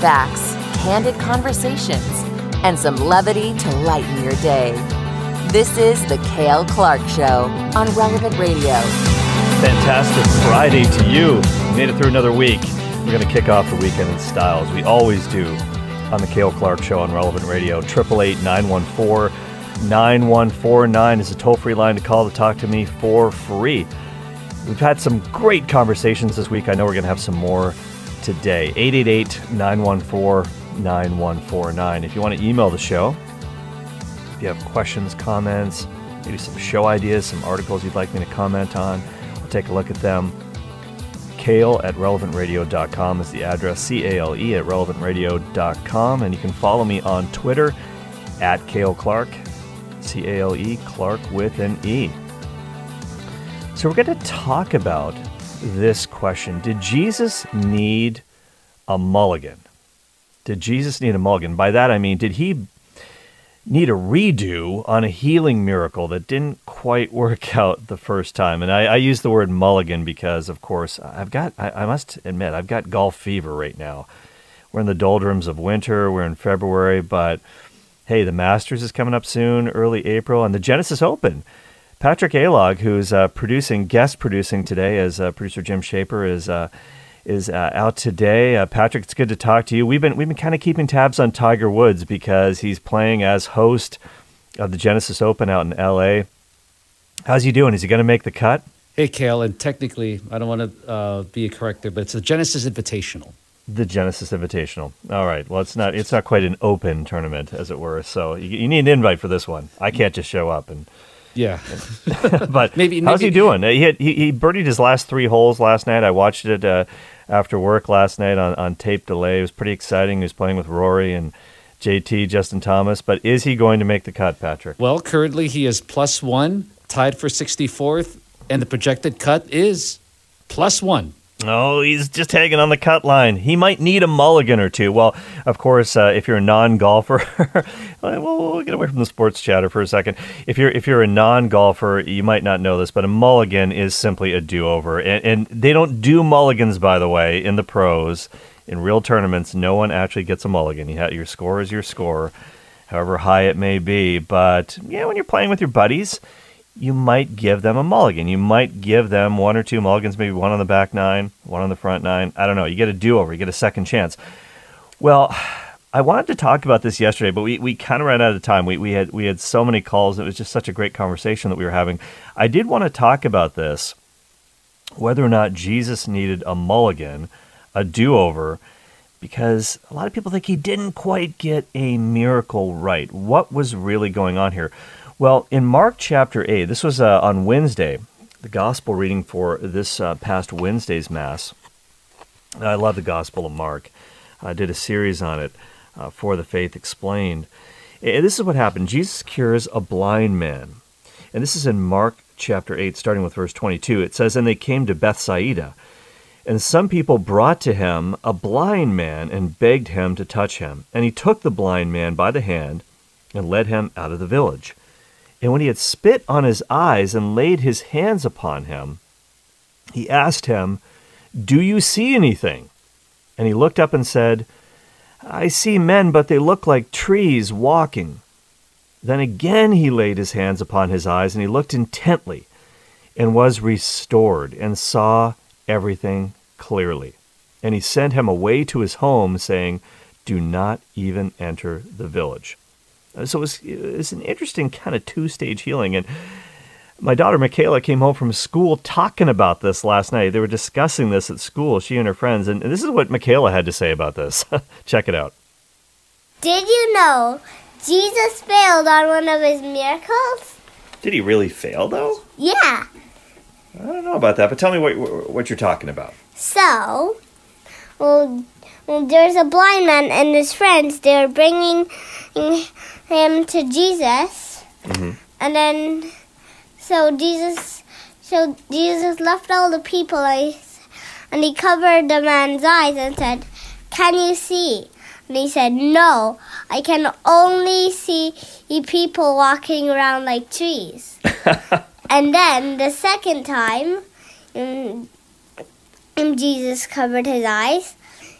facts, candid conversations, and some levity to lighten your day. This is The Cale Clark Show on Relevant Radio. Fantastic Friday to you. Made it through another week. We're going to kick off the weekend in style, as we always do on The Cale Clark Show on Relevant Radio. 888 914 9149 is a toll free line to call to talk to me for free. We've had some great conversations this week. I know we're going to have some more today. 888 914 9149. If you want to email the show, if you have questions, comments, maybe some show ideas, some articles you'd like me to comment on, we'll take a look at them. Cale at relevantradio.com is the address, C A L E at relevantradio.com. And you can follow me on Twitter at Cale Clark, C A L E, Clark with an E. So we're going to talk about this question Did Jesus need a mulligan? Did Jesus need a mulligan? By that I mean, did he need a redo on a healing miracle that didn't quite work out the first time? And I, I use the word mulligan because, of course, I've got, I, I must admit, I've got golf fever right now. We're in the doldrums of winter, we're in February, but hey, the Masters is coming up soon, early April, and the Genesis Open Patrick Alog, who's uh, producing, guest producing today, as uh, producer Jim Shaper is uh, is uh, out today. Uh, Patrick, it's good to talk to you. We've been we've been kind of keeping tabs on Tiger Woods because he's playing as host of the Genesis Open out in L.A. How's he doing? Is he going to make the cut? Hey, Cale, and technically, I don't want to uh, be a corrector, but it's a Genesis Invitational. The Genesis Invitational. All right. Well, it's not it's not quite an open tournament, as it were. So you, you need an invite for this one. I can't just show up and yeah, but maybe, how's he doing? He, had, he he birdied his last three holes last night. I watched it uh, after work last night on, on tape delay. It was pretty exciting. He was playing with Rory and JT Justin Thomas. But is he going to make the cut, Patrick? Well, currently he is plus one, tied for sixty fourth, and the projected cut is plus one. Oh, he's just hanging on the cut line. He might need a mulligan or two. Well, of course, uh, if you're a non-golfer, well, we'll get away from the sports chatter for a second. If you're if you're a non-golfer, you might not know this, but a mulligan is simply a do-over, and, and they don't do mulligans, by the way, in the pros. In real tournaments, no one actually gets a mulligan. You have, your score is your score, however high it may be. But yeah, when you're playing with your buddies you might give them a mulligan. You might give them one or two mulligans, maybe one on the back nine, one on the front nine. I don't know. You get a do over, you get a second chance. Well, I wanted to talk about this yesterday, but we, we kind of ran out of time. We, we had we had so many calls. It was just such a great conversation that we were having. I did want to talk about this, whether or not Jesus needed a mulligan, a do over, because a lot of people think he didn't quite get a miracle right. What was really going on here? Well, in Mark chapter 8, this was uh, on Wednesday, the gospel reading for this uh, past Wednesday's Mass. I love the Gospel of Mark. I did a series on it uh, for the Faith Explained. And this is what happened Jesus cures a blind man. And this is in Mark chapter 8, starting with verse 22. It says, And they came to Bethsaida. And some people brought to him a blind man and begged him to touch him. And he took the blind man by the hand and led him out of the village. And when he had spit on his eyes and laid his hands upon him, he asked him, Do you see anything? And he looked up and said, I see men, but they look like trees walking. Then again he laid his hands upon his eyes, and he looked intently, and was restored, and saw everything clearly. And he sent him away to his home, saying, Do not even enter the village. Uh, so it's was, it was an interesting kind of two stage healing. And my daughter Michaela came home from school talking about this last night. They were discussing this at school, she and her friends. And this is what Michaela had to say about this. Check it out. Did you know Jesus failed on one of his miracles? Did he really fail, though? Yeah. I don't know about that, but tell me what, what you're talking about. So, well, well, there's a blind man and his friends. They're bringing him to Jesus, mm-hmm. and then so Jesus, so Jesus left all the people, and he covered the man's eyes and said, "Can you see?" And he said, "No, I can only see people walking around like trees." and then the second time, um, Jesus covered his eyes.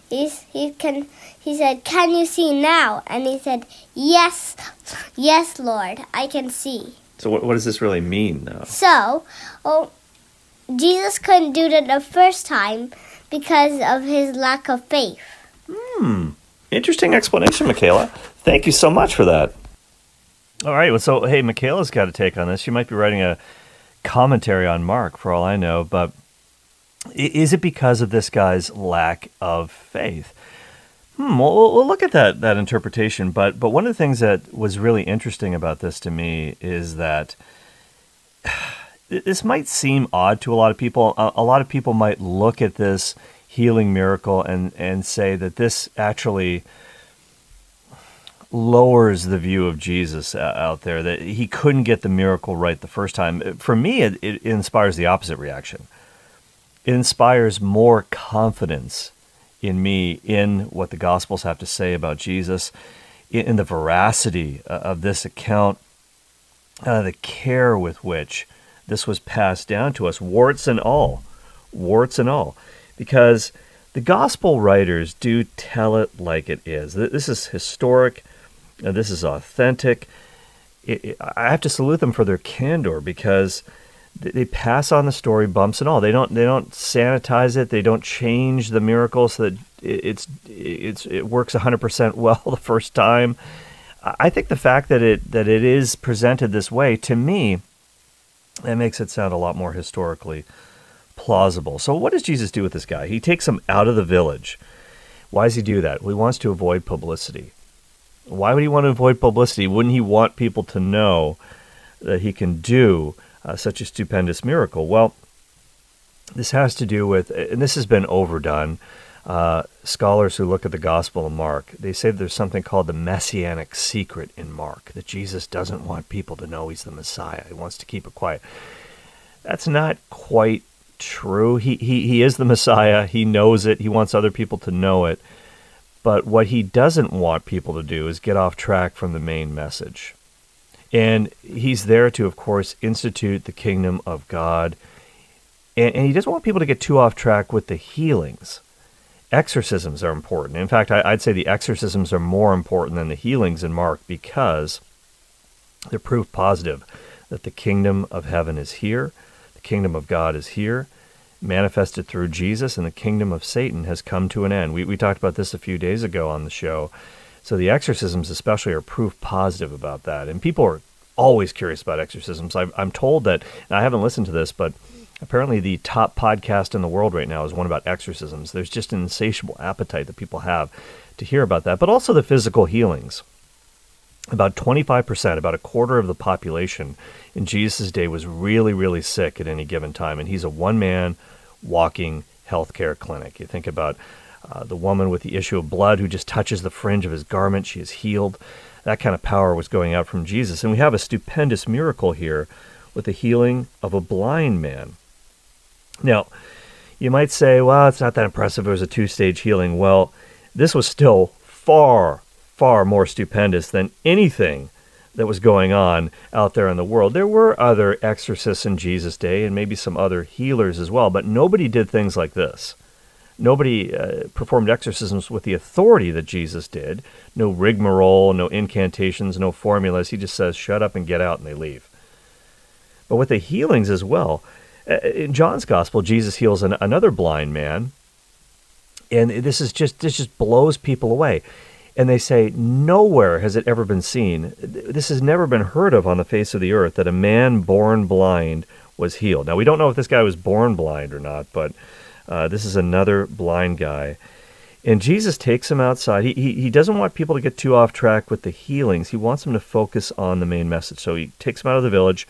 he's, he can he said, "Can you see now?" And he said, "Yes, yes, Lord, I can see." So what, what does this really mean, though? So, oh, Jesus couldn't do it the first time because of his lack of faith. Hmm. Interesting explanation, Michaela. Thank you so much for that. All right. Well, so hey, Michaela's got a take on this. She might be writing a commentary on Mark, for all I know. But is it because of this guy's lack of faith? Hmm. Well, we'll look at that that interpretation. But but one of the things that was really interesting about this to me is that this might seem odd to a lot of people. A, a lot of people might look at this healing miracle and and say that this actually lowers the view of Jesus out there that he couldn't get the miracle right the first time. For me, it, it inspires the opposite reaction. It inspires more confidence in me in what the Gospels have to say about Jesus, in, the veracity uh, of this account, uh, the care with which this was passed down to us, warts and all, warts and all, because the Gospel writers do tell it like it is. This is historic this is authentic. I have to salute them for their candor because they pass on the story bumps and all. They don't they don't sanitize it. They don't change the miracle so that it's it's it works 100% well the first time. I think the fact that it that it is presented this way to me that makes it sound a lot more historically plausible. So what does Jesus do with this guy? He takes him out of the village. Why does he do that? Well, he wants to avoid publicity. Why would he want to avoid publicity? Wouldn't he want people to know that he can do uh, such a stupendous miracle? Well, this has to do with, and this has been overdone. Uh, scholars who look at the Gospel of Mark, they say there's something called the messianic secret in Mark, that Jesus doesn't want people to know he's the Messiah. He wants to keep it quiet. That's not quite true. He, he, he is the Messiah. He knows it. He wants other people to know it. But what he doesn't want people to do is get off track from the main message. And he's there to, of course, institute the kingdom of God. And, and he doesn't want people to get too off track with the healings. Exorcisms are important. In fact, I, I'd say the exorcisms are more important than the healings in Mark because they're proof positive that the kingdom of heaven is here, the kingdom of God is here, manifested through Jesus, and the kingdom of Satan has come to an end. We, we talked about this a few days ago on the show. So the exorcisms, especially, are proof positive about that. And people are always curious about exorcisms. i am told that, I haven't listened to this, but apparently the top podcast in the world right now is one about exorcisms. There's just an insatiable appetite that people have to hear about that, but also the physical healings. About 25%, about a quarter of the population in Jesus' day was really, really sick at any given time. And he's a one man walking healthcare clinic. You think about uh, the woman with the issue of blood who just touches the fringe of his garment, she is healed. That kind of power was going out from Jesus. And we have a stupendous miracle here with the healing of a blind man. Now, you might say, well, it's not that impressive. It was a two stage healing. Well, this was still far, far more stupendous than anything that was going on out there in the world. There were other exorcists in Jesus' day and maybe some other healers as well, but nobody did things like this. Nobody uh, performed exorcisms with the authority that Jesus did. No rigmarole, no incantations, no formulas. He just says, shut up and get out, and they leave. But with the healings as well, uh, in John's gospel, Jesus heals an, another blind man, and this is just this just blows people away and they say, Nowhere has it ever been seen. This has never been heard of on the face of the earth that a man born blind was healed. Now, we don't know if this guy was born blind or not, but uh, this is another blind guy. And Jesus takes him outside. He, he, he doesn't want people to get too off track with the healings. He wants them to focus on the main message. So he takes him out of the village,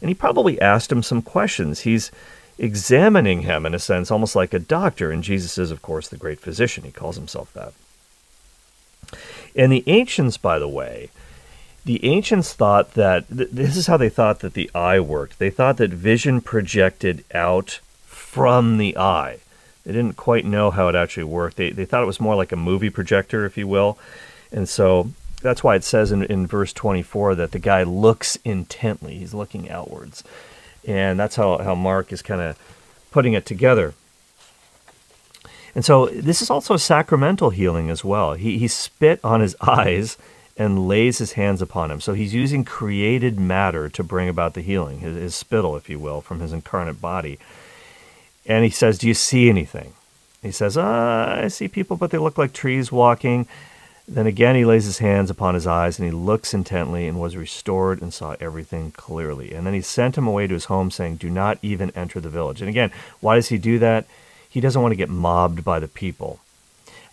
and he probably asked him some questions. He's examining him, in a sense, almost like a doctor. And Jesus is, of course, the great physician. He calls himself that. And the ancients, by the way, the ancients thought that th- this is how they thought that the eye worked. They thought that vision projected out from the eye. They didn't quite know how it actually worked. They, they thought it was more like a movie projector, if you will. And so that's why it says in, in verse 24 that the guy looks intently. He's looking outwards. And that's how, how Mark is kind of putting it together. And so this is also sacramental healing as well. He, he spit on his eyes and lays his hands upon him. So he's using created matter to bring about the healing, his, his spittle, if you will, from his incarnate body. And he says, Do you see anything? He says, uh, I see people, but they look like trees walking. Then again, he lays his hands upon his eyes and he looks intently and was restored and saw everything clearly. And then he sent him away to his home, saying, Do not even enter the village. And again, why does he do that? He doesn't want to get mobbed by the people.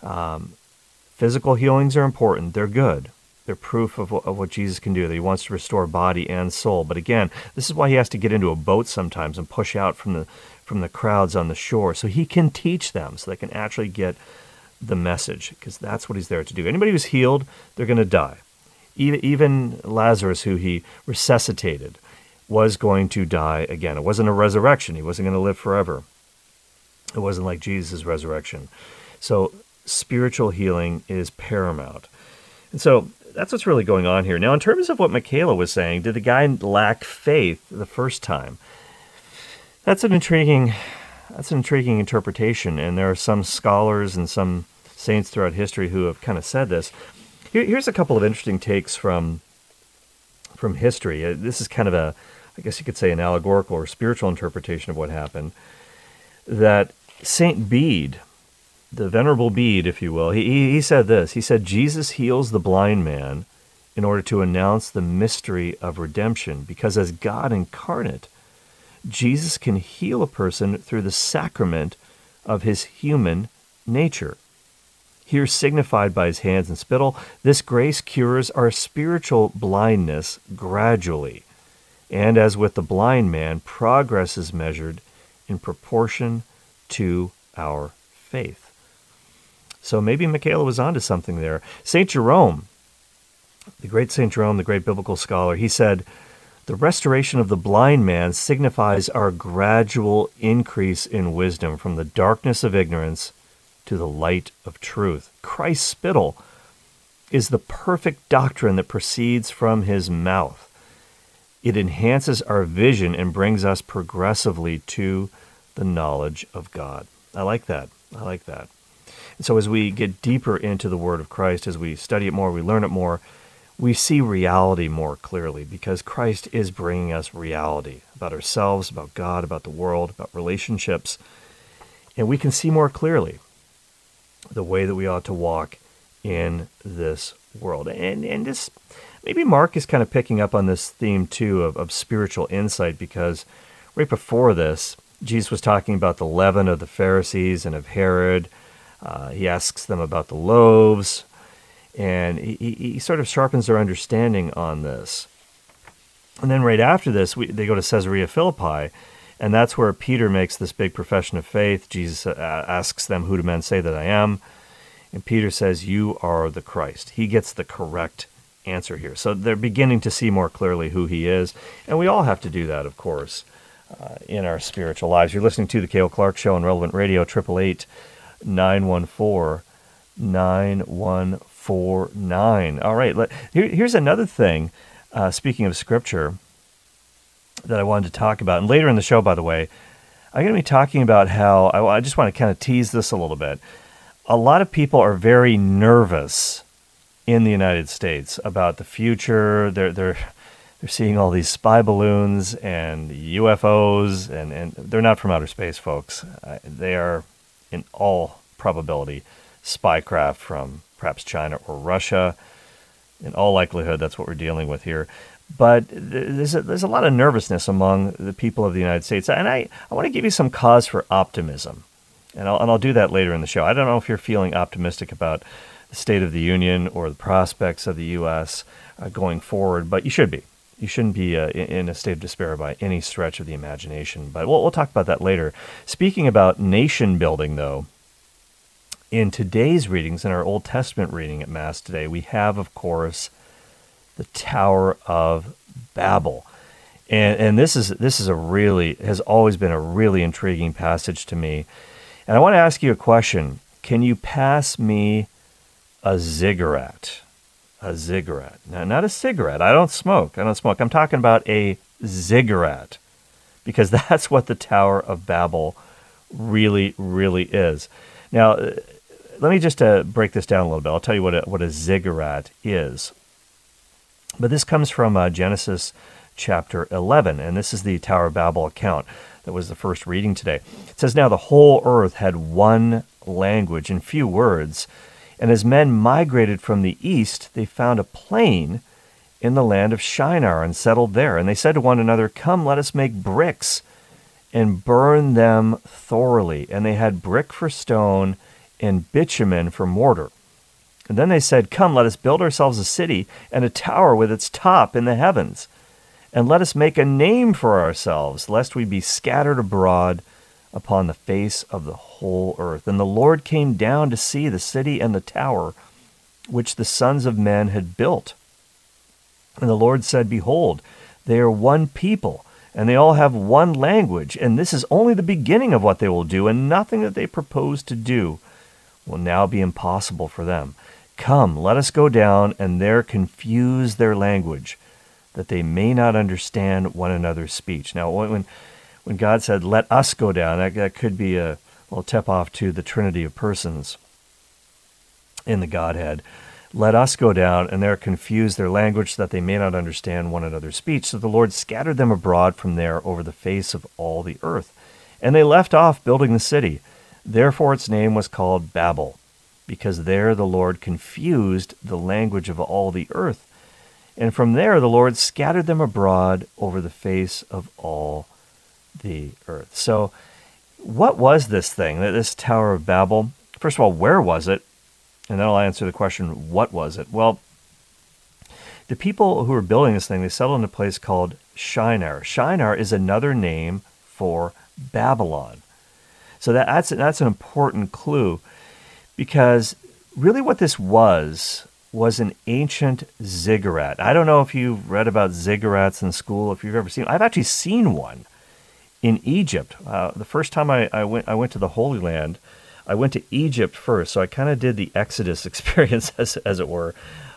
Um, physical healings are important, they're good. They're proof of, of what Jesus can do, that he wants to restore body and soul. But again, this is why he has to get into a boat sometimes and push out from the, from the crowds on the shore so he can teach them, so they can actually get the message, because that's what he's there to do. Anybody who's healed, they're going to die. Even even Lazarus, who he resuscitated, was going to die again. It wasn't a resurrection, he wasn't going to live forever. It wasn't like Jesus' resurrection. So, spiritual healing is paramount. And so, that's what's really going on here. Now, in terms of what Michaela was saying, did the guy lack faith the first time? That's an intriguing that's an intriguing interpretation, and there are some scholars and some saints throughout history who have kind of said this. Here, here's a couple of interesting takes from from history. Uh, this is kind of a, I guess you could say, an allegorical or spiritual interpretation of what happened. That Saint Bede, the Venerable Bede, if you will, he, he said this. He said, Jesus heals the blind man in order to announce the mystery of redemption, because as God incarnate, Jesus can heal a person through the sacrament of his human nature. Here signified by his hands and spittle, this grace cures our spiritual blindness gradually. And as with the blind man, progress is measured in proportion to our faith. So maybe Michaela was onto something there. St. Jerome, the great St. Jerome, the great biblical scholar, he said, The restoration of the blind man signifies our gradual increase in wisdom from the darkness of ignorance to the light of truth. Christ's spittle is the perfect doctrine that proceeds from his mouth. It enhances our vision and brings us progressively to the knowledge of God. I like that. I like that. And so, as we get deeper into the Word of Christ, as we study it more, we learn it more, we see reality more clearly because Christ is bringing us reality about ourselves, about God, about the world, about relationships. And we can see more clearly the way that we ought to walk in this world. And, and this, maybe Mark is kind of picking up on this theme too of, of spiritual insight because right before this, Jesus was talking about the leaven of the Pharisees and of Herod. Uh, he asks them about the loaves, and he, he sort of sharpens their understanding on this. And then right after this, we, they go to Caesarea Philippi, and that's where Peter makes this big profession of faith. Jesus uh, asks them, Who do men say that I am? And Peter says, You are the Christ. He gets the correct answer here. So they're beginning to see more clearly who he is. And we all have to do that, of course uh, in our spiritual lives. You're listening to the Cale Clark Show on Relevant Radio, 888 914 9149. All right, let, here, here's another thing, uh, speaking of scripture, that I wanted to talk about. And later in the show, by the way, I'm going to be talking about how I, I just want to kind of tease this a little bit. A lot of people are very nervous in the United States about the future. They're, they're, they're seeing all these spy balloons and UFOs, and, and they're not from outer space, folks. They are, in all probability, spy craft from perhaps China or Russia. In all likelihood, that's what we're dealing with here. But there's a, there's a lot of nervousness among the people of the United States. And I, I want to give you some cause for optimism. And I'll, and I'll do that later in the show. I don't know if you're feeling optimistic about the State of the Union or the prospects of the U.S. Uh, going forward, but you should be you shouldn't be uh, in a state of despair by any stretch of the imagination. But we'll, we'll talk about that later. Speaking about nation building, though, in today's readings, in our Old Testament reading at Mass today, we have, of course, the Tower of Babel. And, and this is this is a really has always been a really intriguing passage to me. And I want to ask you a question. Can you pass me a ziggurat? a ziggurat. Now, not a cigarette. I don't smoke. I don't smoke. I'm talking about a ziggurat because that's what the Tower of Babel really, really is. Now, let me just uh, break this down a little bit. I'll tell you what a, what a ziggurat is. But this comes from uh, Genesis chapter 11, and this is the Tower of Babel account that was the first reading today. It says, Now the whole earth had one language and few words. And as men migrated from the east, they found a plain in the land of Shinar and settled there. And they said to one another, Come, let us make bricks and burn them thoroughly. And they had brick for stone and bitumen for mortar. And then they said, Come, let us build ourselves a city and a tower with its top in the heavens. And let us make a name for ourselves, lest we be scattered abroad upon the face of the whole earth. And the Lord came down to see the city and the tower which the sons of men had built. And the Lord said, Behold, they are one people, and they all have one language, and this is only the beginning of what they will do, and nothing that they propose to do will now be impossible for them. Come, let us go down and there confuse their language, that they may not understand one another's speech. Now, when when God said, "Let us go down," that, that could be a little tip off to the Trinity of persons in the Godhead. Let us go down, and there confuse their language, so that they may not understand one another's speech. So the Lord scattered them abroad from there over the face of all the earth, and they left off building the city. Therefore, its name was called Babel, because there the Lord confused the language of all the earth. And from there the Lord scattered them abroad over the face of all the earth. So, what was this thing, this Tower of Babel? First of all, where was it? And then I'll answer the question, what was it? Well, the people who were building this thing, they settled in a place called Shinar. Shinar is another name for Babylon. So that, that's, that's an important clue because really what this was was an ancient ziggurat. I don't know if you've read about ziggurats in school, if you've ever seen. I've actually seen one in Egypt. Uh, the first time I, I went, I went to the Holy Land. I went to Egypt first, so I kind of did the Exodus experience, as, as it were.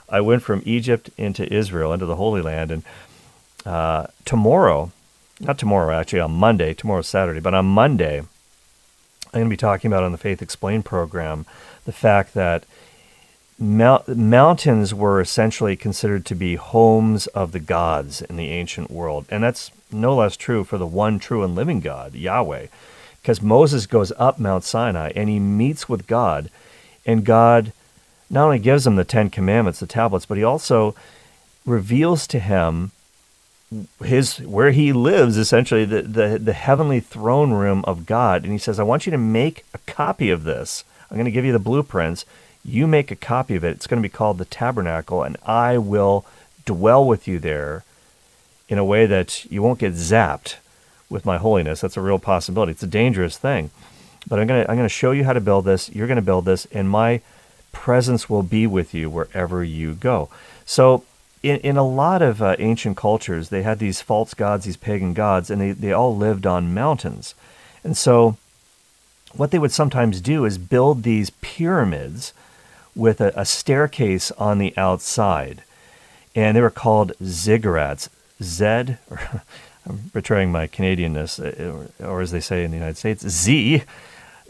I went from Egypt into Israel, into the Holy Land, and uh, tomorrow, not tomorrow, actually on Monday, tomorrow's Saturday, but on Monday, I'm going to be talking about on the Faith Explained program the fact that mountains were essentially considered to be homes of the gods in the ancient world. And that's no less true for the one true and living God, Yahweh. Because Moses goes up Mount Sinai and he meets with God, and God not only gives him the Ten Commandments, the tablets, but he also reveals to him his where he lives essentially the, the the heavenly throne room of God. And he says I want you to make a copy of this. I'm going to give you the blueprints. You make a copy of it. It's going to be called the tabernacle and I will dwell with you there in a way that you won't get zapped with my holiness. That's a real possibility. It's a dangerous thing. But I'm going to I'm going to show you how to build this. You're going to build this and my presence will be with you wherever you go. So in, in a lot of uh, ancient cultures, they had these false gods, these pagan gods, and they, they all lived on mountains. And so, what they would sometimes do is build these pyramids with a, a staircase on the outside. And they were called ziggurats. Z, or I'm betraying my Canadianness, uh, or as they say in the United States, Z,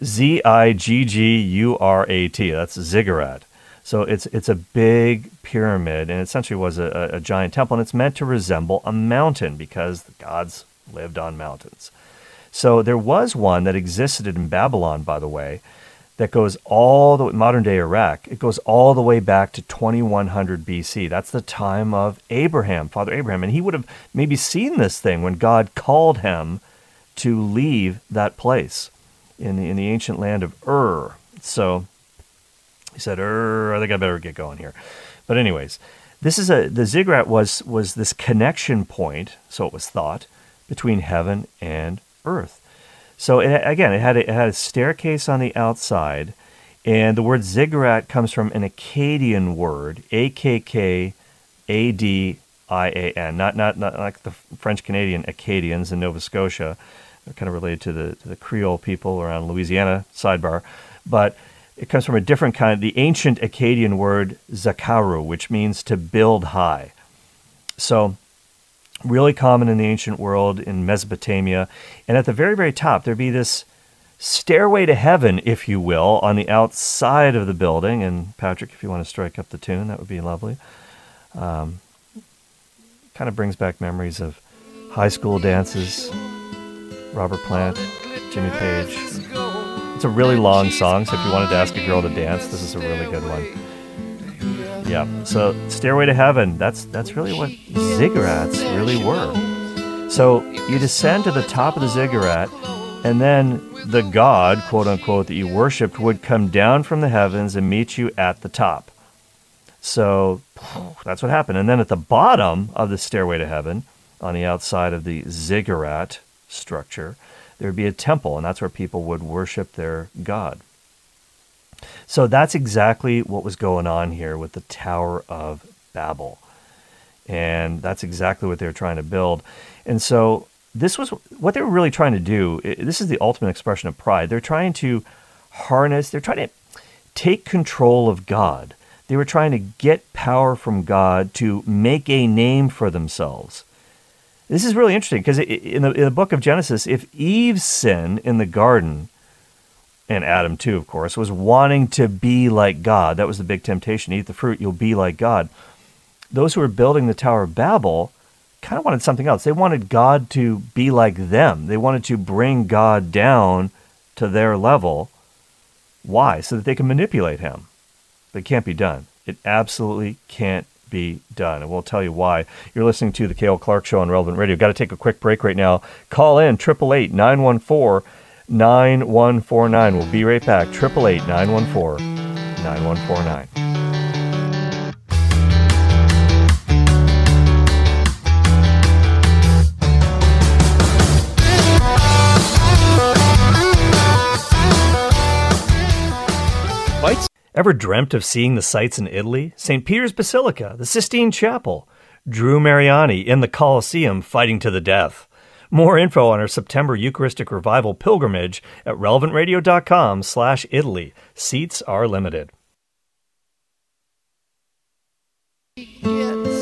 Z I G G U R A T. That's ziggurat. So it's it's a big pyramid, and it essentially was a, a giant temple, and it's meant to resemble a mountain because the gods lived on mountains. So there was one that existed in Babylon, by the way, that goes all the modern day Iraq. It goes all the way back to 2100 BC. That's the time of Abraham, Father Abraham, and he would have maybe seen this thing when God called him to leave that place in the, in the ancient land of Ur. So he said, I think I better get going here. But anyways, this is a the ziggurat was was this connection point, so it was thought, between heaven and earth. So it, again, it had a, it had a staircase on the outside, and the word ziggurat comes from an Akkadian word, A K K A D I A N, not not not like the French Canadian Acadians in Nova Scotia. They're kind of related to the to the Creole people around Louisiana. Sidebar, but it comes from a different kind, the ancient Akkadian word zakaru, which means to build high. So, really common in the ancient world in Mesopotamia. And at the very, very top, there'd be this stairway to heaven, if you will, on the outside of the building. And Patrick, if you want to strike up the tune, that would be lovely. Um, kind of brings back memories of high school dances, Robert Plant, Jimmy Page. It's a really long song, so if you wanted to ask a girl to dance, this is a really good one. Yeah. So Stairway to Heaven, that's that's really what ziggurats really were. So you descend to the top of the ziggurat, and then the God, quote unquote, that you worshipped would come down from the heavens and meet you at the top. So that's what happened. And then at the bottom of the stairway to heaven, on the outside of the ziggurat structure, there would be a temple, and that's where people would worship their God. So that's exactly what was going on here with the Tower of Babel. And that's exactly what they were trying to build. And so this was what they were really trying to do. This is the ultimate expression of pride. They're trying to harness, they're trying to take control of God. They were trying to get power from God to make a name for themselves. This is really interesting because in the, in the book of Genesis, if Eve's sin in the garden, and Adam too, of course, was wanting to be like God, that was the big temptation eat the fruit, you'll be like God. Those who were building the Tower of Babel kind of wanted something else. They wanted God to be like them, they wanted to bring God down to their level. Why? So that they can manipulate him. But It can't be done. It absolutely can't be done. And we'll tell you why. You're listening to the Cale Clark Show on Relevant Radio. Got to take a quick break right now. Call in 888 914 9149. We'll be right back. 888 914 9149. Ever dreamt of seeing the sights in Italy? St. Peter's Basilica, the Sistine Chapel, Drew Mariani in the Colosseum fighting to the death. More info on our September Eucharistic Revival pilgrimage at relevantradio.com slash Italy. Seats are limited. There's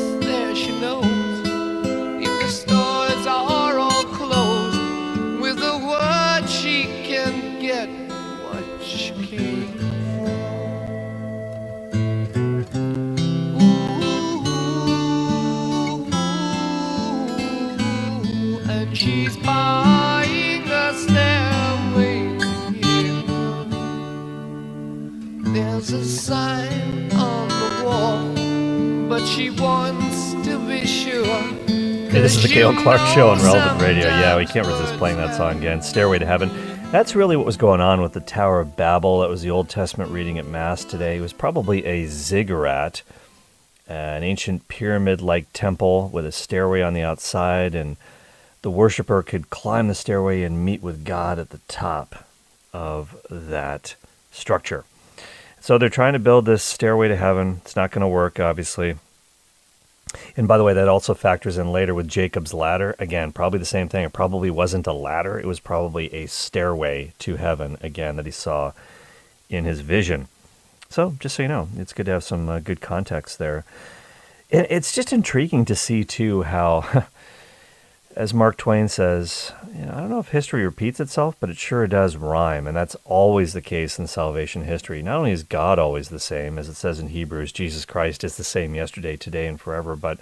the Cale Clark Show on Relevant Radio. Yeah, we can't resist playing that song again. Stairway to Heaven. That's really what was going on with the Tower of Babel. That was the Old Testament reading at Mass today. It was probably a ziggurat, an ancient pyramid like temple with a stairway on the outside, and the worshiper could climb the stairway and meet with God at the top of that structure. So they're trying to build this stairway to heaven. It's not going to work, obviously. And by the way, that also factors in later with Jacob's ladder. Again, probably the same thing. It probably wasn't a ladder, it was probably a stairway to heaven, again, that he saw in his vision. So, just so you know, it's good to have some uh, good context there. it's just intriguing to see, too, how as Mark Twain says, you know, I don't know if history repeats itself, but it sure does rhyme. And that's always the case in salvation history. Not only is God always the same, as it says in Hebrews, Jesus Christ is the same yesterday, today, and forever, but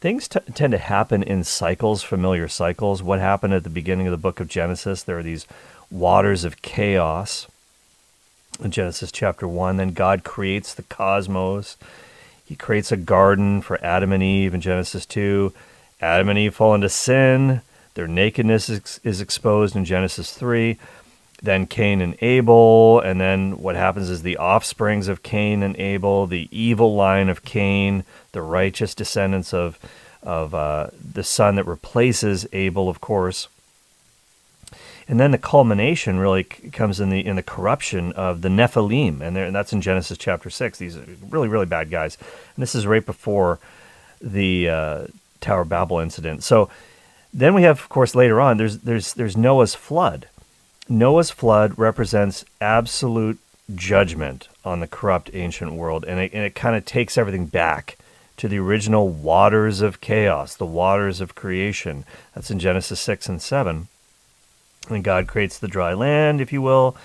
things t- tend to happen in cycles, familiar cycles. What happened at the beginning of the book of Genesis? There are these waters of chaos in Genesis chapter 1. Then God creates the cosmos. He creates a garden for Adam and Eve in Genesis 2. Adam and Eve fall into sin. Their nakedness is, is exposed in Genesis 3. Then Cain and Abel. And then what happens is the offsprings of Cain and Abel, the evil line of Cain, the righteous descendants of, of uh, the son that replaces Abel, of course. And then the culmination really comes in the in the corruption of the Nephilim, and, and that's in Genesis chapter six. These are really really bad guys, and this is right before the uh, Tower Babel incident. So then we have, of course, later on, there's there's there's Noah's flood. Noah's flood represents absolute judgment on the corrupt ancient world, and it, and it kind of takes everything back to the original waters of chaos, the waters of creation. That's in Genesis six and seven. And God creates the dry land, if you will.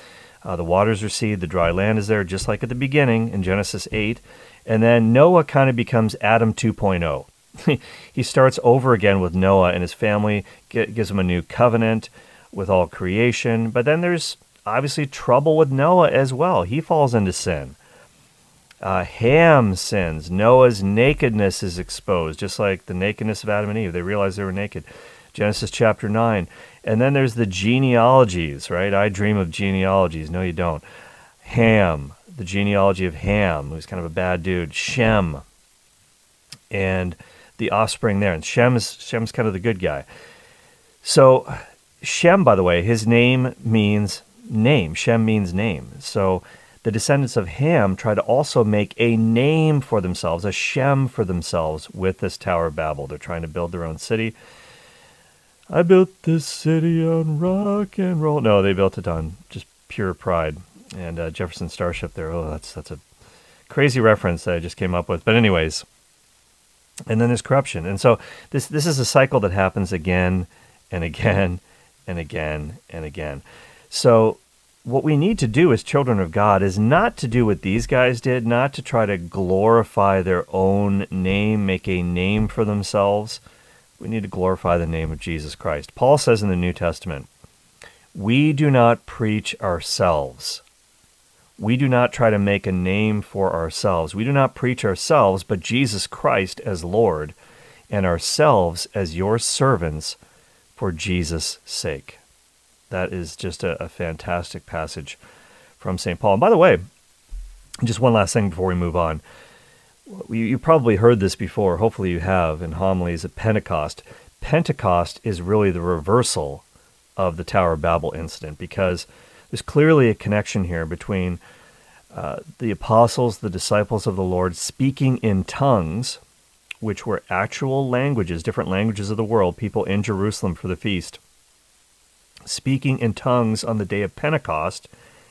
Uh, the waters recede, the dry land is there, just like at the beginning in Genesis 8. And then Noah kind of becomes Adam 2.0. he starts over again with Noah and his family, gives him a new covenant with all creation. But then there's obviously trouble with Noah as well. He falls into sin. Uh, Ham sins. Noah's nakedness is exposed, just like the nakedness of Adam and Eve. They realized they were naked. Genesis chapter 9. And then there's the genealogies, right? I dream of genealogies. No, you don't. Ham, the genealogy of Ham, who's kind of a bad dude. Shem, and the offspring there. And Shem's, Shem's kind of the good guy. So, Shem, by the way, his name means name. Shem means name. So, the descendants of Ham try to also make a name for themselves, a Shem for themselves with this Tower of Babel. They're trying to build their own city. I built this city on rock and roll. No, they built it on just pure pride. And uh, Jefferson Starship there. Oh, that's that's a crazy reference that I just came up with. But anyways, and then there's corruption. And so this this is a cycle that happens again and again and again and again. So what we need to do as children of God is not to do what these guys did, not to try to glorify their own name, make a name for themselves we need to glorify the name of Jesus Christ. Paul says in the New Testament, We do not preach ourselves. We do not try to make a name for ourselves. We do not preach ourselves, but Jesus Christ as Lord, and ourselves as your servants for Jesus' sake. That is just a, a fantastic passage from St. Paul. And by the way, just one last thing before we move on you, you probably heard this before. Hopefully, you have in homilies at Pentecost. Pentecost is really the reversal of the Tower of Babel incident because there's clearly a connection here between uh, the apostles, the disciples of the Lord, speaking in tongues, which were actual languages, different languages of the world, people in Jerusalem for the feast, speaking in tongues on the day of Pentecost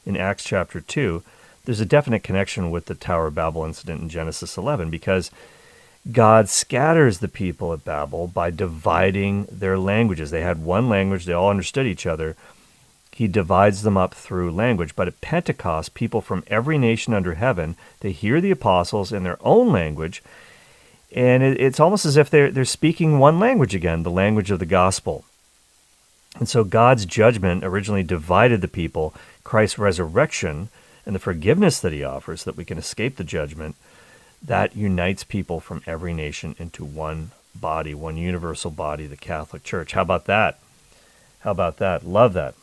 in Acts chapter 2 there's a definite connection with the Tower of Babel incident in Genesis 11 because God scatters the people at Babel by dividing their languages. They had one language, they all understood each other. He divides them up through language. But at Pentecost, people from every nation under heaven, they hear the apostles in their own language, and it's almost as if they're, they're speaking one language again, the language of the gospel. And so God's judgment originally divided the people. Christ's resurrection and the forgiveness that he offers that we can escape the judgment, that unites people from every nation into one body, one universal body, the Catholic Church. How about that? How about that? Love that.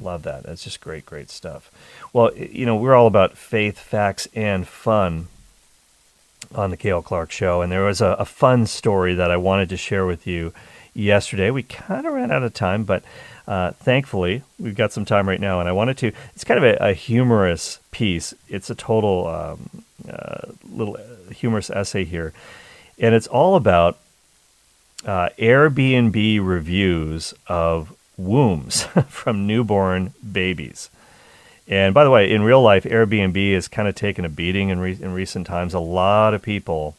Love that. That's just great, great stuff. Well, you know, we're all about faith, facts, and fun on the Cale Clark Show, and there was a, a fun story that I wanted to share with you yesterday. We kind of ran out of time, but uh, thankfully, we've got some time right now, and I wanted to. It's kind of a, a humorous piece. It's a total um, uh, little humorous essay here, and it's all about uh, Airbnb reviews of wombs from newborn babies. And by the way, in real life, Airbnb has kind of taken a beating in, re- in recent times. A lot of people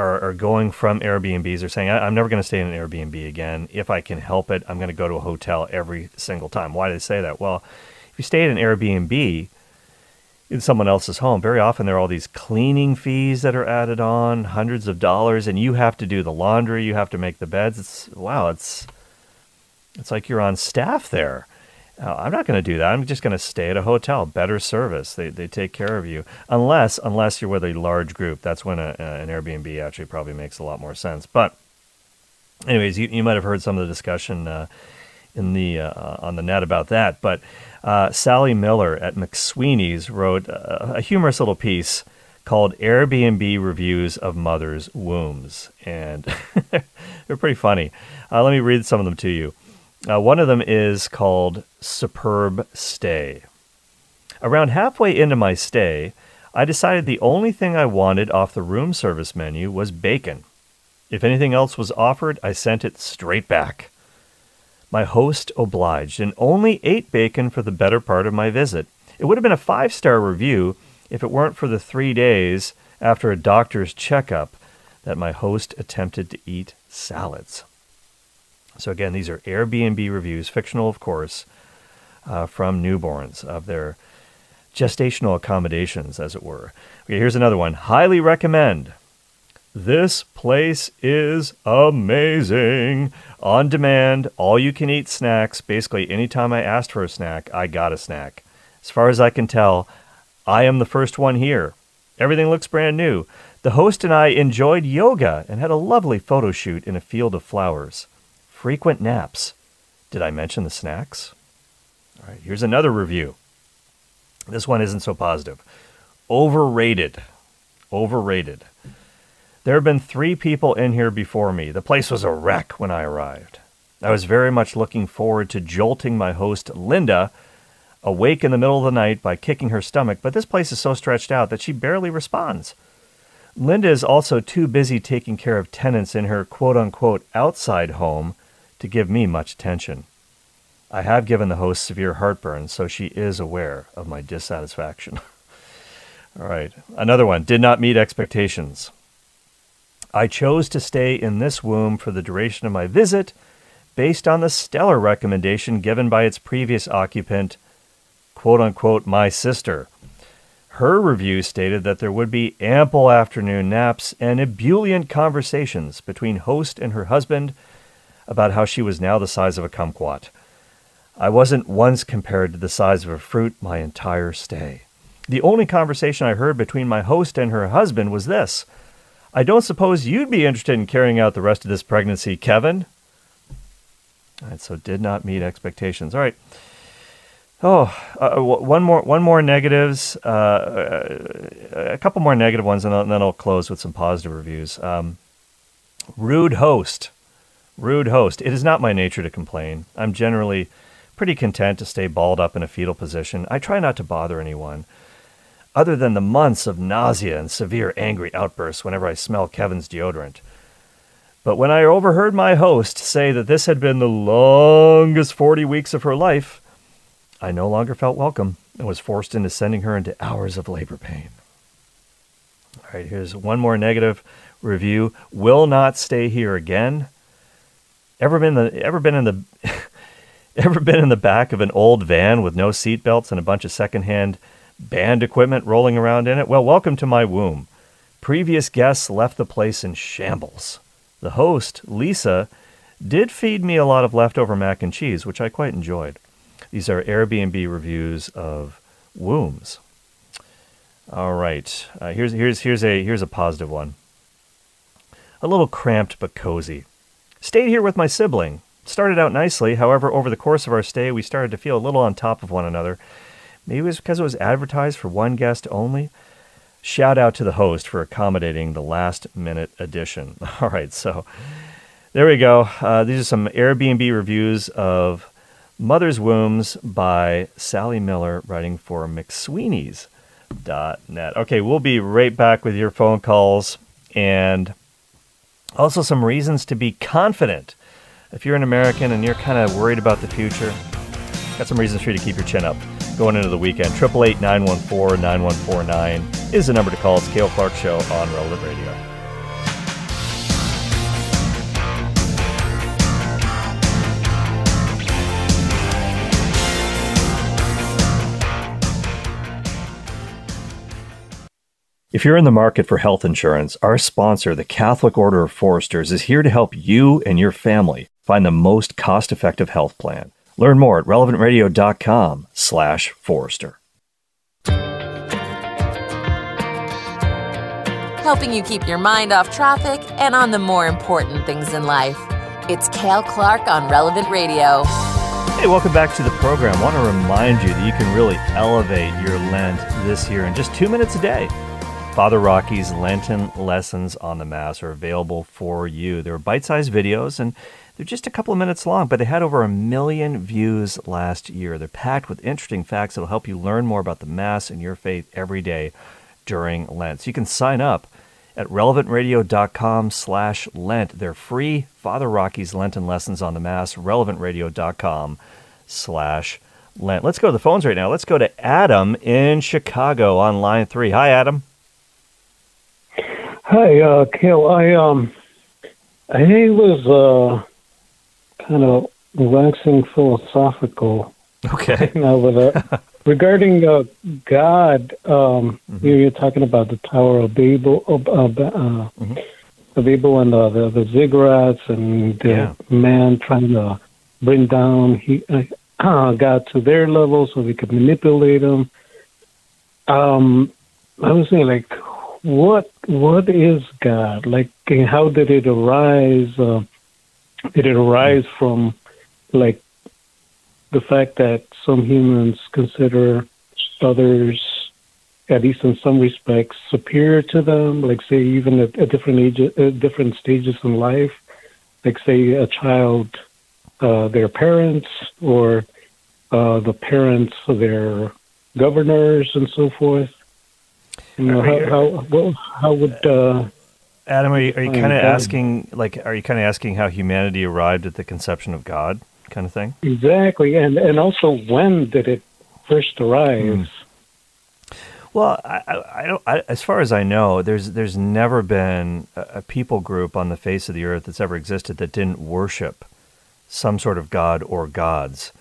are, are going from Airbnbs They're saying, I, am never going to stay in an Airbnb again. If I can help it, I'm going to go to a hotel every single time. Why do they say that? Well, if you stay at an Airbnb in someone else's home, very often there are all these cleaning fees that are added on, hundreds of dollars, and you have to do the laundry, you have to make the beds. It's wow, it's it's like you're on staff there. Uh, I'm not going to do that. I'm just going to stay at a hotel. Better service. They, they take care of you. Unless unless you're with a large group. That's when a, an Airbnb actually probably makes a lot more sense. But anyways, you, you might have heard some of the discussion uh, in the uh, on the net about that. But uh, Sally Miller at McSweeney's wrote a, a humorous little piece called Airbnb Reviews of Mothers' Wombs. And they're pretty funny. Uh, let me read some of them to you. Uh, one of them is called Superb Stay. Around halfway into my stay, I decided the only thing I wanted off the room service menu was bacon. If anything else was offered, I sent it straight back. My host obliged and only ate bacon for the better part of my visit. It would have been a five star review if it weren't for the three days after a doctor's checkup that my host attempted to eat salads. So, again, these are Airbnb reviews, fictional, of course, uh, from newborns of their gestational accommodations, as it were. Okay, here's another one. Highly recommend. This place is amazing. On demand, all you can eat snacks. Basically, anytime I asked for a snack, I got a snack. As far as I can tell, I am the first one here. Everything looks brand new. The host and I enjoyed yoga and had a lovely photo shoot in a field of flowers. Frequent naps. Did I mention the snacks? All right, here's another review. This one isn't so positive. Overrated. Overrated. There have been three people in here before me. The place was a wreck when I arrived. I was very much looking forward to jolting my host, Linda, awake in the middle of the night by kicking her stomach, but this place is so stretched out that she barely responds. Linda is also too busy taking care of tenants in her quote unquote outside home to give me much attention. I have given the host severe heartburn, so she is aware of my dissatisfaction. All right, another one did not meet expectations. I chose to stay in this womb for the duration of my visit based on the stellar recommendation given by its previous occupant, quote unquote, my sister. Her review stated that there would be ample afternoon naps and ebullient conversations between host and her husband about how she was now the size of a kumquat. I wasn't once compared to the size of a fruit my entire stay. The only conversation I heard between my host and her husband was this I don't suppose you'd be interested in carrying out the rest of this pregnancy, Kevin. Right, so did not meet expectations. All right. Oh, uh, w- one more, one more negatives, uh, a couple more negative ones, and, then I'll close with some positive reviews. Um, rude host, rude host. It is not my nature to complain. I'm generally pretty content to stay balled up in a fetal position. I try not to bother anyone other than the months of nausea and severe angry outbursts whenever I smell Kevin's deodorant. But when I overheard my host say that this had been the longest 40 weeks of her life, I no longer felt welcome and was forced into sending her into hours of labor pain. All right, here's one more negative review. Will not stay here again. Ever been the ever been in the ever been in the back of an old van with no seatbelts and a bunch of secondhand band equipment rolling around in it? Well, welcome to my womb. Previous guests left the place in shambles. The host, Lisa, did feed me a lot of leftover mac and cheese, which I quite enjoyed. These are Airbnb reviews of wombs. All right, uh, here's here's here's a here's a positive one. A little cramped but cozy. Stayed here with my sibling. Started out nicely, however, over the course of our stay, we started to feel a little on top of one another Maybe it was because it was advertised for one guest only. Shout out to the host for accommodating the last minute addition. All right, so there we go. Uh, these are some Airbnb reviews of Mother's Wombs by Sally Miller, writing for McSweeney's.net. Okay, we'll be right back with your phone calls and also some reasons to be confident. If you're an American and you're kind of worried about the future, got some reasons for you to keep your chin up going into the weekend. 888 914 9149 is the number to call. It's Cale Clark Show on Relevant Radio. If you're in the market for health insurance, our sponsor, the Catholic Order of Foresters, is here to help you and your family find the most cost-effective health plan. Learn more at relevantradio.com slash Forrester. Helping you keep your mind off traffic and on the more important things in life. It's Cale Clark on Relevant Radio. Hey, welcome back to the program. I want to remind you that you can really elevate your Lent this year in just two minutes a day. Father Rocky's Lenten lessons on the Mass are available for you. They're bite sized videos and they're just a couple of minutes long, but they had over a million views last year. They're packed with interesting facts that will help you learn more about the Mass and your faith every day during Lent. So you can sign up at relevantradio.com slash Lent. They're free. Father Rocky's Lenten Lessons on the Mass, relevantradio.com slash Lent. Let's go to the phones right now. Let's go to Adam in Chicago on line three. Hi, Adam. Hi, uh, Cale. I um, I was uh, kind of waxing philosophical Okay. now, but uh, regarding uh, God, um, you- you're talking about the Tower of Babel, uh, the Babel and uh, the the ziggurats, and the Yeah. man trying to bring down he, uh, God to their level so they could manipulate him. Um, I was saying, like, what what is God? Like, how did it arise? Uh, did it arise from, like, the fact that some humans consider others, at least in some respects, superior to them, like say even at, at different ages, at different stages in life, like say a child, uh, their parents, or uh, the parents of their governors and so forth. You know, how how, well, how would uh, Adam, are you, are you Oh, kind of asking, like, are you kind of asking how humanity arrived at the conception of God, kind of thing? exactly, and and also when did it first arise? Well, I, I, I don't. I, as far as I know, there's there's never been a, a people group on the face of the earth that's ever existed that didn't worship some sort of god or gods,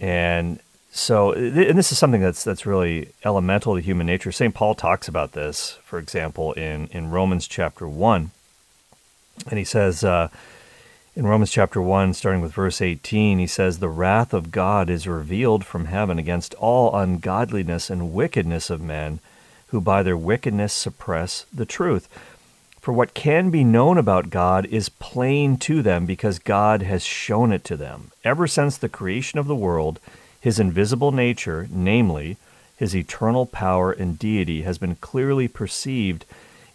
and so and this is something that's that's really elemental to human nature. Saint Paul talks about this, for example, in in Romans chapter one, and he says. Uh, in Romans chapter 1, starting with verse 18, he says, The wrath of God is revealed from heaven against all ungodliness and wickedness of men who by their wickedness suppress the truth. For what can be known about God is plain to them because God has shown it to them. Ever since the creation of the world, his invisible nature, namely, his eternal power and deity, has been clearly perceived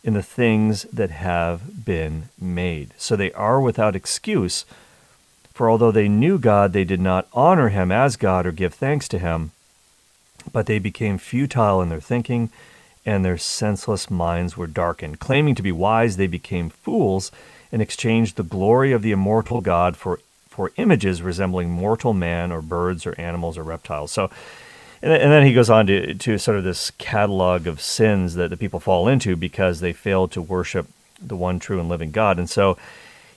in the things that have been made. So they are without excuse. For although they knew God, they did not honor him as God or give thanks to him, but they became futile in their thinking, and their senseless minds were darkened. Claiming to be wise, they became fools and exchanged the glory of the immortal God for, for images resembling mortal man or birds or animals or reptiles. So and then, and then he goes on to, to sort of this catalog of sins that the people fall into because they failed to worship the one true and living God. And so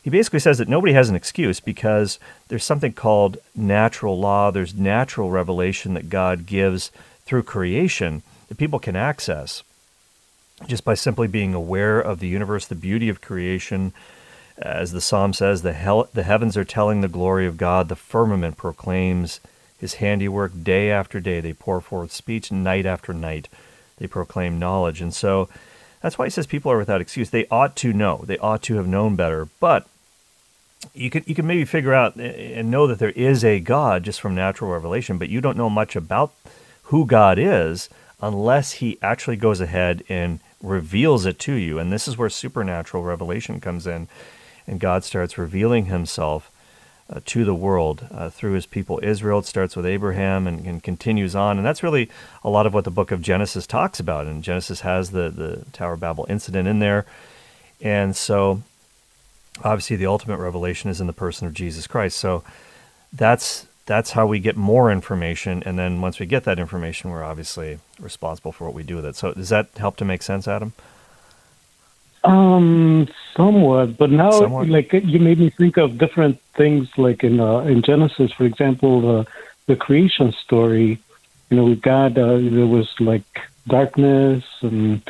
he basically says that nobody has an excuse because there's something called natural law, there's natural revelation that God gives through creation that people can access just by simply being aware of the universe, the beauty of creation. As the psalm says, the, hell, the heavens are telling the glory of God, the firmament proclaims his handiwork day after day. They pour forth speech night after night. They proclaim knowledge. And so that's why he says people are without excuse. They ought to know. They ought to have known better. But you can you can maybe figure out and know that there is a God just from natural revelation, but you don't know much about who God is unless he actually goes ahead and reveals it to you. And this is where supernatural revelation comes in and God starts revealing himself uh, to the world uh, through his people Israel. It starts with Abraham and, and continues on. And that's really a lot of what the book of Genesis talks about. And Genesis has the, the Tower of Babel incident in there. And so obviously the ultimate revelation is in the person of Jesus Christ. So that's that's how we get more information. And then once we get that information, we're obviously responsible for what we do with it. So does that help to make sense, Adam? Um, somewhat, but now Somewhat. like you made me think of different things. Like in uh, in Genesis, for example, the the creation story. You know, with God, uh, there was like darkness and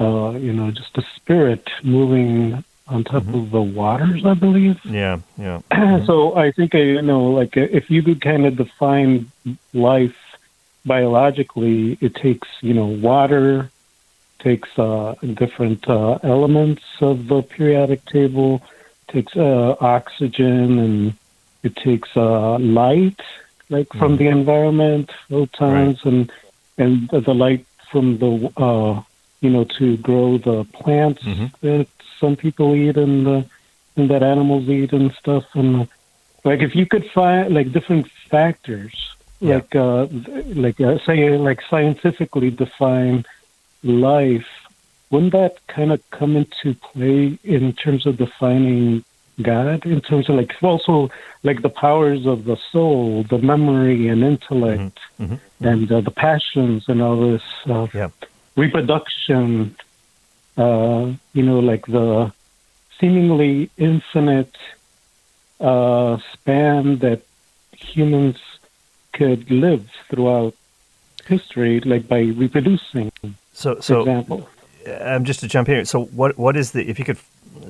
uh, you know just a spirit moving on top of the waters. I believe. Yeah, yeah. so I think uh, you know, like uh, if you could kind of define life biologically, it takes you know water, takes uh, different uh, elements of the periodic table, takes uh, oxygen, and it takes uh, light, like from the environment, photons, and and the light from the uh, you know to grow the plants that some people eat and the and that animals eat and stuff. And like if you could find like different factors Yeah. like uh like uh, say like scientifically define life wouldn't that kind of come into play in terms of defining god in terms of like also like the powers of the soul the memory and intellect Mhm. and uh, the passions and all this uh, Yeah. reproduction uh, you know like the seemingly infinite uh, span that humans could live throughout history, like by reproducing. So, so example, um, just to jump in. So, what what is the if you could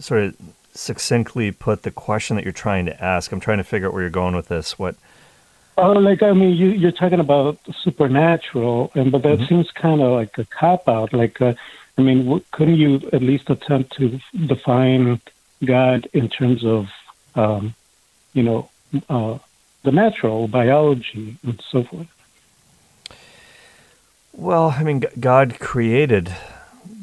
sort of succinctly put the question that you're trying to ask? I'm trying to figure out where you're going with this. What? oh, like I mean, you, you're talking about supernatural, and but that seems kind of like a cop out. Like, uh, I mean, w- couldn't you at least attempt to define God in terms of, um, you know, uh, the natural biology and so forth? Well, I mean, God created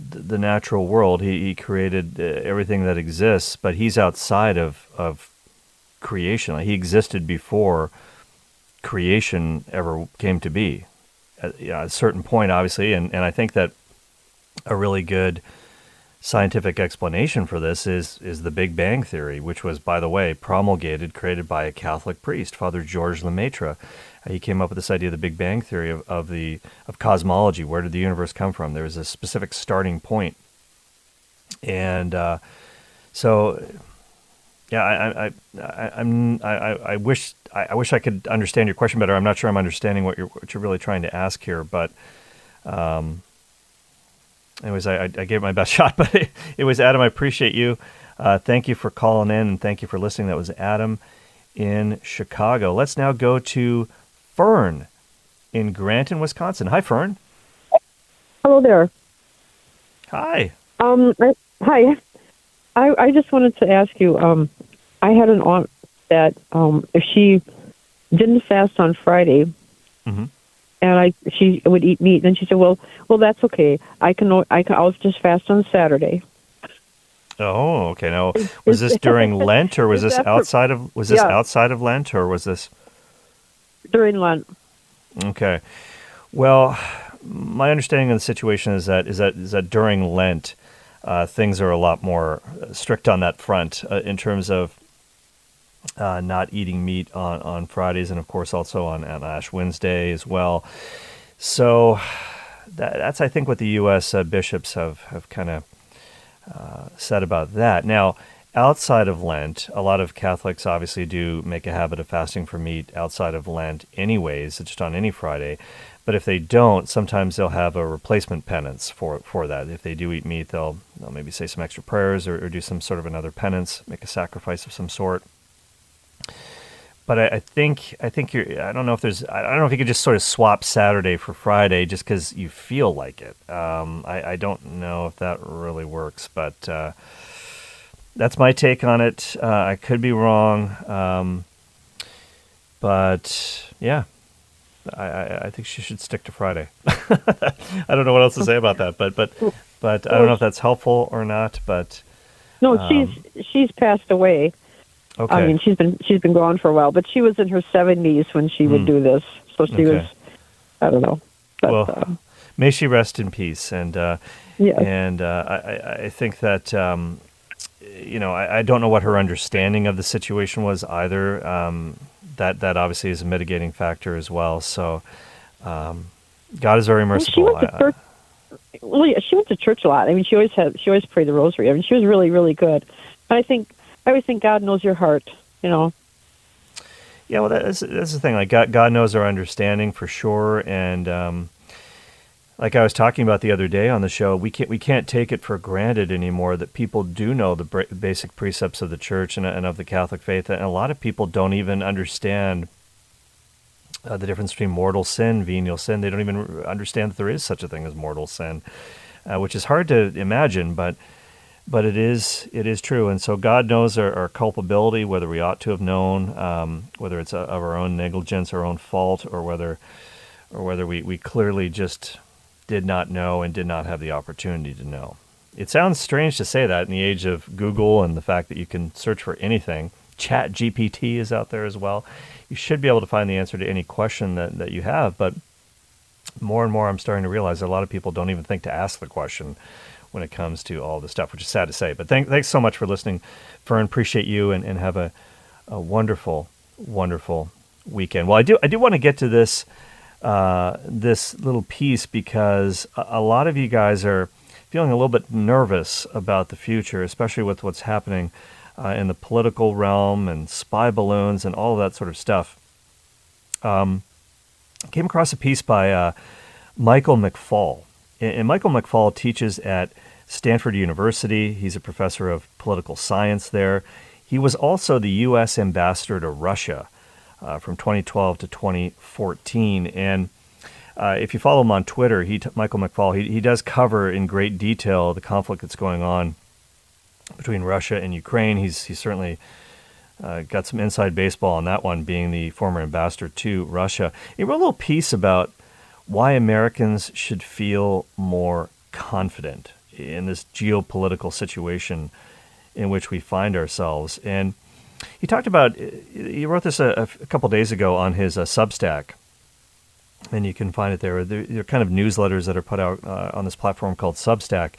the natural world. He, he created uh, everything that exists, but He's outside of of creation. Like, he existed before creation ever came to be. At, you know, at a certain point, obviously, and, and I think that a really good scientific explanation for this is is the Big Bang theory, which was, by the way, promulgated, created by a Catholic priest, Father George Lemaitre. Uh, He came up with this idea of the Big Bang theory of, of the of cosmology. Where did the universe come from? There was a specific starting point, and uh, so yeah, I, I, I, I'm, I, I wish, I, I wish I could understand your question better. I'm not sure I'm understanding what you're, what you're really trying to ask here, but, um, anyways, I, I gave my best shot, but it, it was Adam. I appreciate you. Uh, thank you for calling in and thank you for listening. That was Adam in Chicago. Let's now go to Fern in Granton, Wisconsin. Hi, Fern. Hello there. Hi. Um, I, hi. I, I just wanted to ask you. Um, I had an aunt that um, if she didn't fast on Friday, Mhm. and I she would eat meat, then she said, "Well, well, that's okay. I can I can I'll just fast on Saturday." Oh, okay. Now, was this during Lent or was this outside of was this Yeah. outside of Lent or was this during Lent. Okay. Well, my understanding of the situation is that is that is that during Lent, uh, things are a lot more strict on that front uh, in terms of uh, not eating meat on, on Fridays and of course also on, on Ash Wednesday as well. So that, that's I think what the U.S. Uh, bishops have have kind of uh, said about that. Now, outside of Lent, a lot of Catholics obviously do make a habit of fasting from meat outside of Lent, anyways, just on any Friday. But if they don't, sometimes they'll have a replacement penance for for that. If they do eat meat, they'll, they'll maybe say some extra prayers or, or do some sort of another penance, make a sacrifice of some sort. But I, I think I think you're. I don't know if there's. I don't know if you could just sort of swap Saturday for Friday just because you feel like it. Um, I, I don't know if that really works, but uh, that's my take on it. Uh, I could be wrong, um, but yeah, I, I, I think she should stick to Friday. I don't know what else to say about that, but but but I don't know if that's helpful or not. But No, Um, she's she's passed away. okay, I mean, she's been she's been gone for a while, but she was in her seventies when she would Hmm. do this. So she Okay. was, I don't know. But, Well, uh, may she rest in peace. And uh, Yes. and uh, I, I- I think that um, you know I, I don't know what her understanding of the situation was either. Um, that that obviously is a mitigating factor as well. So um, God is very Well, she merciful. went to church. Well, yeah, she went to church a lot. I mean, she always had she always prayed the rosary. I mean, she was really really good. But I think I always think God knows your heart. You know. Yeah, well, that's that's the thing. Like God, God knows our understanding for sure, and um, like I was talking about the other day on the show, we can't we can't take it for granted anymore that people do know the basic precepts of the church and, and of the Catholic faith, and a lot of people don't even understand uh, the difference between mortal sin, venial sin. They don't even understand that there is such a thing as mortal sin, uh, which is hard to imagine, but but it is it is true, and so God knows our, our culpability, whether we ought to have known, um, whether it's uh of our own negligence, our own fault, or whether or whether we, we clearly just did not know and did not have the opportunity to know. It sounds strange to say that in the age of Google and the fact that you can search for anything. Chat GPT is out there as well. You should be able to find the answer to any question that, that you have, but more and more I'm starting to realize that a lot of people don't even think to ask the question when it comes to all this stuff, which is sad to say. But thank, thanks so much for listening, Fern. Appreciate you and, and have a, a wonderful, wonderful weekend. Well, I do I do want to get to this uh, this little piece because a, lot of you guys are feeling a little bit nervous about the future, especially with what's happening uh, in the political realm and spy balloons and all that sort of stuff. Um, came across a piece by uh, Michael McFaul. And, Michael McFaul teaches at Stanford University. He's a professor of political science there. He was also the U.S. ambassador to Russia uh, from 2012 to 2014. And uh, if you follow him on Twitter, he Michael McFaul, he, he does cover in great detail the conflict that's going on between Russia and Ukraine. He's he's certainly uh, got some inside baseball on that one, being the former ambassador to Russia. He wrote a little piece about why Americans should feel more confident in this geopolitical situation in which we find ourselves. And he talked about, he wrote this a, a couple days ago on his uh, Substack, and you can find it there. They're, they're kind of newsletters that are put out uh, on this platform called Substack.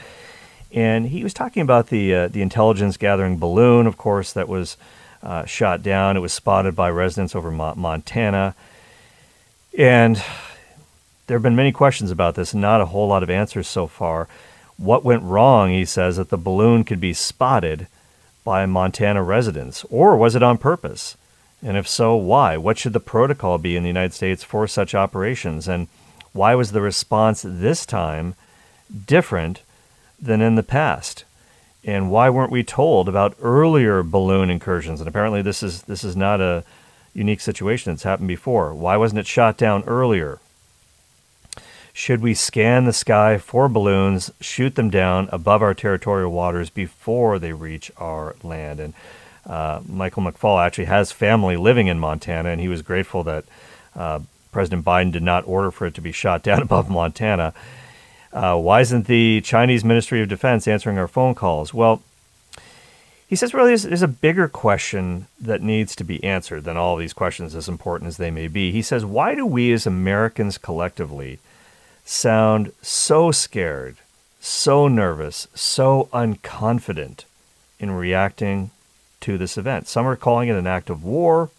And he was talking about the uh, the intelligence gathering balloon, of course, that was uh, shot down. It was spotted by residents over Mo- Montana, and there have been many questions about this, not a whole lot of answers so far. What went wrong, he says, that the balloon could be spotted by Montana residents, or was it on purpose? And if so, why? What should the protocol be in the United States for such operations? And why was the response this time different than in the past? And why weren't we told about earlier balloon incursions? And apparently, this is this is not a unique situation. It's happened before. Why wasn't it shot down earlier? Should we scan the sky for balloons, shoot them down above our territorial waters before they reach our land? And uh, Michael McFaul actually has family living in Montana, and he was grateful that uh, President Biden did not order for it to be shot down above Montana. Uh, why isn't the Chinese Ministry of Defense answering our phone calls? Well, he says really there's, there's, a bigger question that needs to be answered than all these questions, as important as they may be. He says, why do we as Americans collectively sound so scared, so nervous, so unconfident in reacting to this event. Some are calling it an act of war.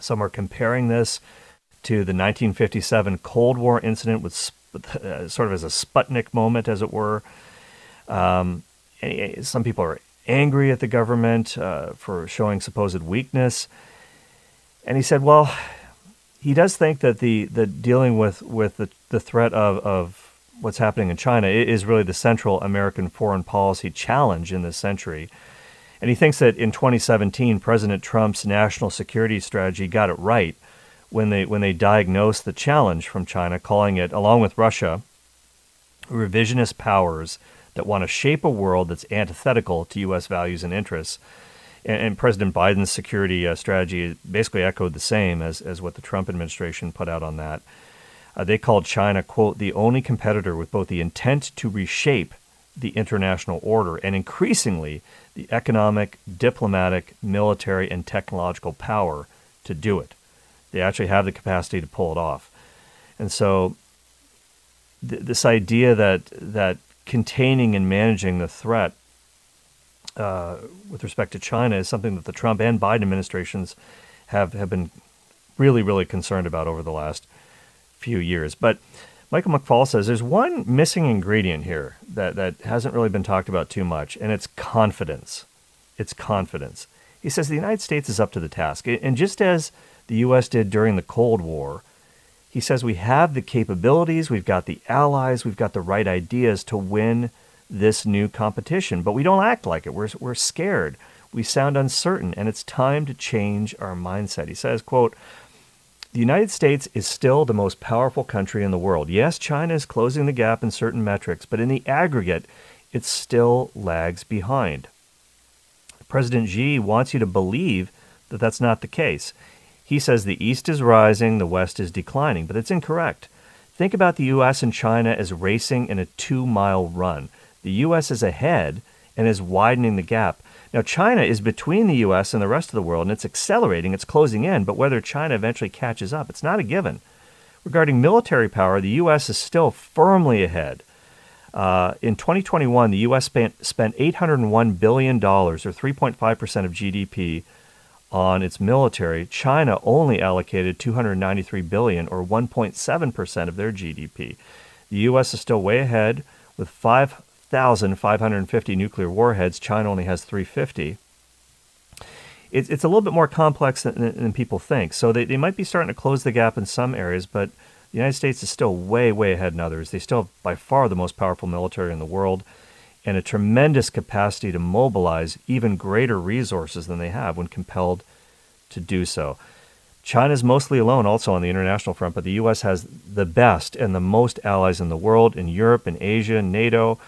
Some are comparing this to the 1957 Cold War incident with uh, sort of as a Sputnik moment, as it were. Um, some people are angry at the government uh, for showing supposed weakness. And he said, well, he does think that the, the dealing with, with the, the threat of, of what's happening in China is really the central American foreign policy challenge in this century. And he thinks that in 2017, President Trump's national security strategy got it right when they, when they diagnosed the challenge from China, calling it, along with Russia, revisionist powers that want to shape a world that's antithetical to U.S. values and interests and, and President Biden's security uh, strategy basically echoed the same as, as what the Trump administration put out on that. Uh, they called China, quote, the only competitor with both the intent to reshape the international order and increasingly the economic, diplomatic, military, and technological power to do it. They actually have the capacity to pull it off. And so, th- this idea that, that containing and managing the threat uh, with respect to China is something that the Trump and Biden administrations have, have been really, really concerned about over the last few years. But Michael McFaul says there's one missing ingredient here that, that hasn't really been talked about too much, and it's confidence. It's confidence. He says the United States is up to the task. And just as the U.S. did during the Cold War, he says we have the capabilities, we've got the allies, we've got the right ideas to win this new competition, but we don't act like it. We're, we're scared. We sound uncertain, and it's time to change our mindset. He says, quote, the United States is still the most powerful country in the world. Yes, China is closing the gap in certain metrics, but in the aggregate, it still lags behind. President Xi wants you to believe that that's not the case. He says the East is rising, the West is declining, but it's incorrect. Think about the U.S. and China as racing in a two mile run. The U.S. is ahead and is widening the gap. Now, China is between the U.S. and the rest of the world, and it's accelerating, it's closing in, but whether China eventually catches up, it's not a given. Regarding military power, the U.S. is still firmly ahead. Uh, in 2021, the U.S. spent, spent $801 billion, or 3.5% of GDP, on its military. China only allocated 293 billion, or 1.7% of their GDP. The U.S. is still way ahead with five 1,550 nuclear warheads. China only has 350. it's, it's a little bit more complex than, than people think. So they, they might be starting to close the gap in some areas, but the United States is still way, way ahead in others. They still have by far the most powerful military in the world and a tremendous capacity to mobilize even greater resources than they have when compelled to do so. China's mostly alone also on the international front, but the U.S. has the best and the most allies in the world in Europe and Asia, NATO,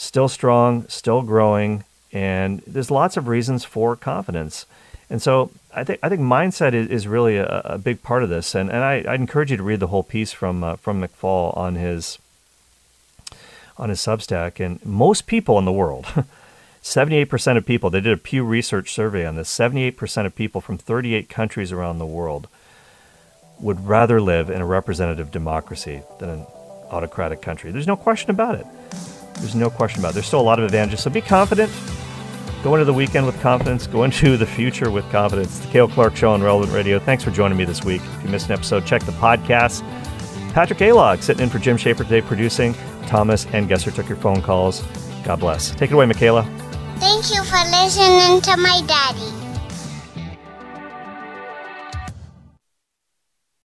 still strong, still growing, and there's lots of reasons for confidence. And so I think I think mindset is, is really a, a big part of this. And and I, I'd encourage you to read the whole piece from uh, from McFaul on his on his Substack. And most people in the world, 78% of people, they did a Pew Research survey on this. 78% of people from 38 countries around the world would rather live in a representative democracy than an autocratic country. There's no question about it. There's no question about it. There's still a lot of advantages. So be confident. Go into the weekend with confidence. Go into the future with confidence. The Cale Clark Show on Relevant Radio. Thanks for joining me this week. If you missed an episode, check the podcast. Patrick Alog sitting in for Jim Schaefer today, producing. Thomas and Gesser took your phone calls. God bless. Take it away, Michaela. Thank you for listening to my daddy.